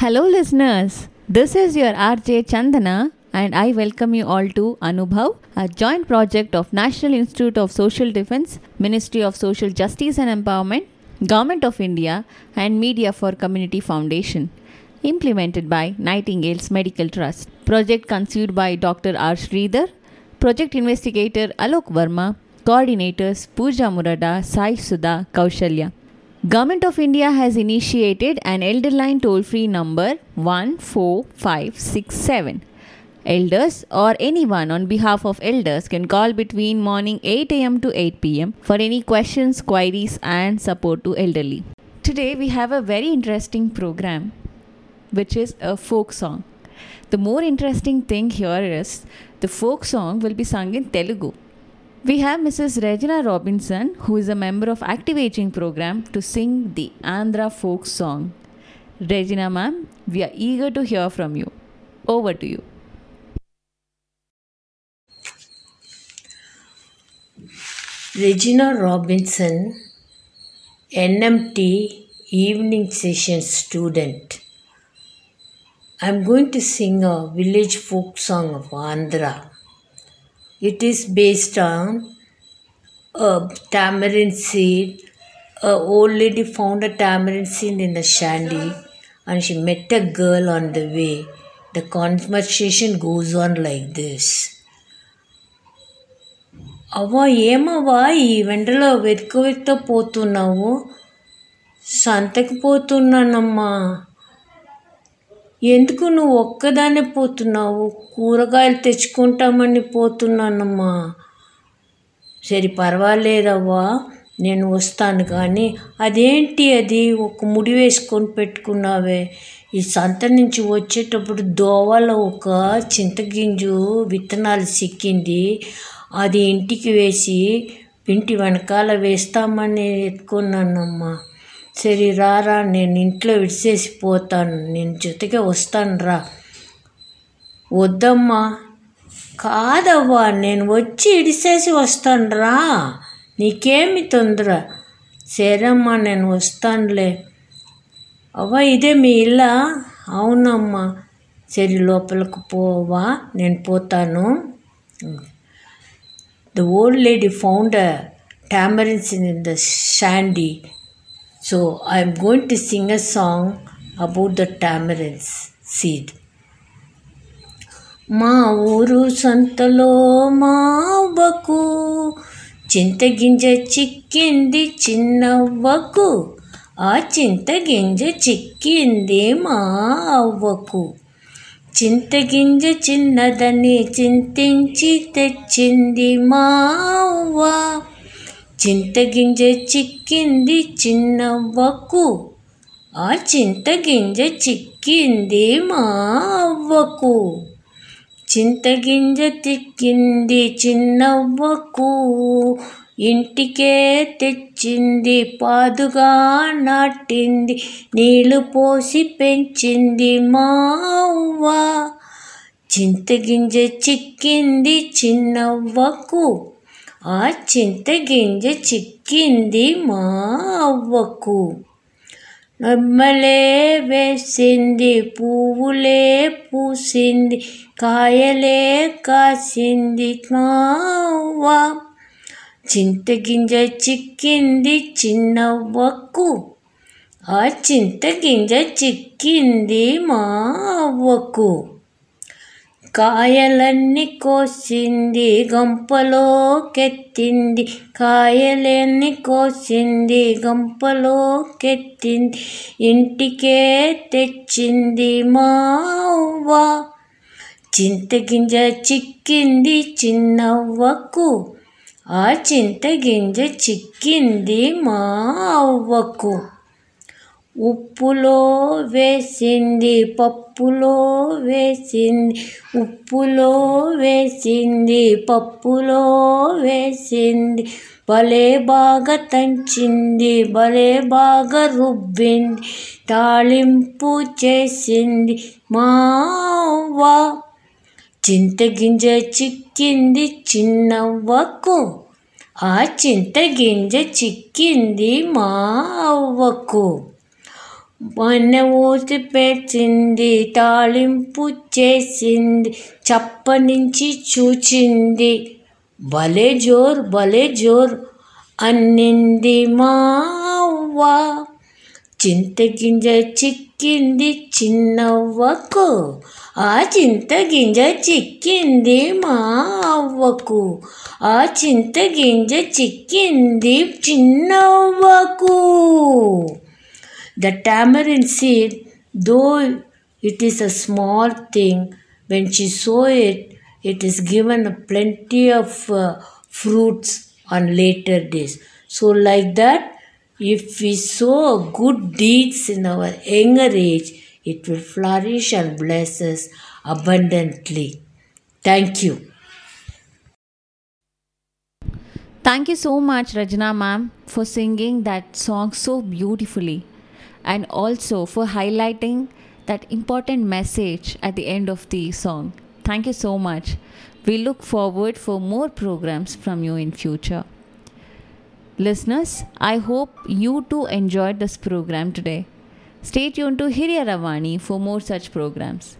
Hello, listeners. This is your RJ Chandana, and I welcome you all to Anubhav, a joint project of National Institute of Social Defense, Ministry of Social Justice and Empowerment, Government of India, and Media for Community Foundation. Implemented by Nightingale's Medical Trust. Project conceived by Dr. R. Sridhar, Project Investigator Alok Verma, Coordinators Pooja Murada, Sai Sudha, Kaushalya. Government of India has initiated an elder line toll free number 14567. Elders or anyone on behalf of elders can call between morning 8 am to 8 pm for any questions, queries, and support to elderly. Today we have a very interesting program which is a folk song. The more interesting thing here is the folk song will be sung in Telugu. We have Mrs. Regina Robinson, who is a member of Active Aging Program, to sing the Andhra folk song. Regina, ma'am, we are eager to hear from you. Over to you. Regina Robinson, NMT evening session student. I'm going to sing a village folk song of Andhra. It is based on a tamarind seed. A old lady found a tamarind seed in a shandy and she met a girl on the way. The conversation goes on like this. అవ్వ ఏమవ్వా ఈ వెంటలో వెతుకు వెతుకు పోతున్నావు సంతకి పోతున్నానమ్మా ఎందుకు నువ్వు ఒక్కదానే పోతున్నావు? కూరగాయలు తెచ్చుకుంటామని పోతున్నానమ్మా. సరే పర్వాలేదవ్వా. నేను వస్తాను కానీ అదేంటి అది? ఒక ముడి వేసుకొని పెట్టుకున్నావే. ఈ సంత నుంచి వచ్చేటప్పుడు దోవలో ఒక చింతగింజు విత్తనాలు సిక్కింది. అది ఇంటికి వేసి ఇంటి వెనకాల వేస్తామని ఎత్తుకున్నానమ్మా. సరే రారా నేను ఇంట్లో విడిచేసి పోతాను నేను జొతకే వస్తాను రా వద్దమ్మా. కాదవ్వా నేను వచ్చి ఇడిసేసి వస్తాను రా నీకేమి తొందర? సరేమ్మా నేను వస్తానులే. అవ్వ ఇదే మీ ఇల్లా? అవునమ్మా. సరే లోపలికి పోవా నేను పోతాను. The old lady found a tamarind seed in the shandy. So I am going to sing a song about the tamarind seed. మా ఊరు సంతలో మావకు చింతగింజ చిక్కింది చిన్నవ్వకు. ఆ చింతగింజ చిక్కింది మా అవ్వకు చింతగింజ చిన్నదని చింతించి తెచ్చింది మా అవ్వ చింతగింజ చిక్కింది చిన్నవ్వకు. ఆ చింతగింజ చిక్కింది మా అవ్వకు. చింతగింజ తిక్కింది చిన్నవ్వకు. ఇంటికే తెచ్చింది పాదుగా నాటింది నీళ్ళు పోసి పెంచింది మావ్వ చింతగింజ చిక్కింది చిన్నవ్వకు. ఆ చింతగింజ చిక్కింది మా అవ్వకు. నమ్మలే వేసింది పువ్వులే పూసింది కాయలే కాసింది మావ్వ చింతగింజ చిక్కింది చిన్నవ్వకు. ఆ చింతగింజ చిక్కింది మా అవ్వకు. కాయలన్నీ కోసింది గంపలోకెత్తింది కాయలన్నీ కోసింది గంపలోకెత్తింది ఇంటికే తెచ్చింది మావ్వ. చింతగింజ చిక్కింది చిన్నవ్వకు. ఆ చింతగింజ చిక్కింది మా అవ్వకు ఉప్పులో వేసింది పప్పులో వేసింది ఉప్పులో వేసింది పప్పులో వేసింది. భలే బాగా తంచింది భలే బాగా రుబ్బింది తాళింపు చేసింది. మావా చింతగింజ చిక్కింది చిన్నవ్వకు. ఆ చింతగింజ చిక్కింది మా అవ్వకు. మొన్న ఊసి పెట్టింది తాళింపు చేసింది చప్ప నుంచి చూచింది. భలే జోర్ భలే జోర్ అన్నింది మావ్వ చింతగింజ చిక్కింది చిన్నవ్వకు. ఆ చింతగింజ చిక్కింది మా అవ్వకు. ఆ చింతగింజ చిక్కింది చిన్నవ్వకు. The tamarind seed, though it is a small thing, when she saw it, it is given plenty of uh, fruits on later days. So, like that, if we sow good deeds in our younger age, it will flourish and bless us abundantly. Thank you. Thank you so much, Rajna ma'am, for singing that song so beautifully and also for highlighting that important message at the end of the song. Thank you so much. We look forward for more programs from you in future. Listeners, I hope you too enjoyed this program today. Stay tuned to Hirya Ravani for more such programs.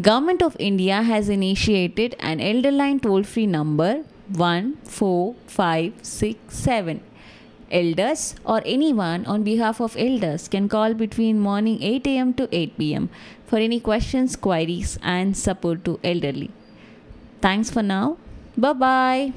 Government of India has initiated an Elderline toll-free number 14567. Elders or anyone on behalf of elders can call between morning 8 am to 8 pm for any questions, queries and support to elderly. Thanks for now. Bye bye.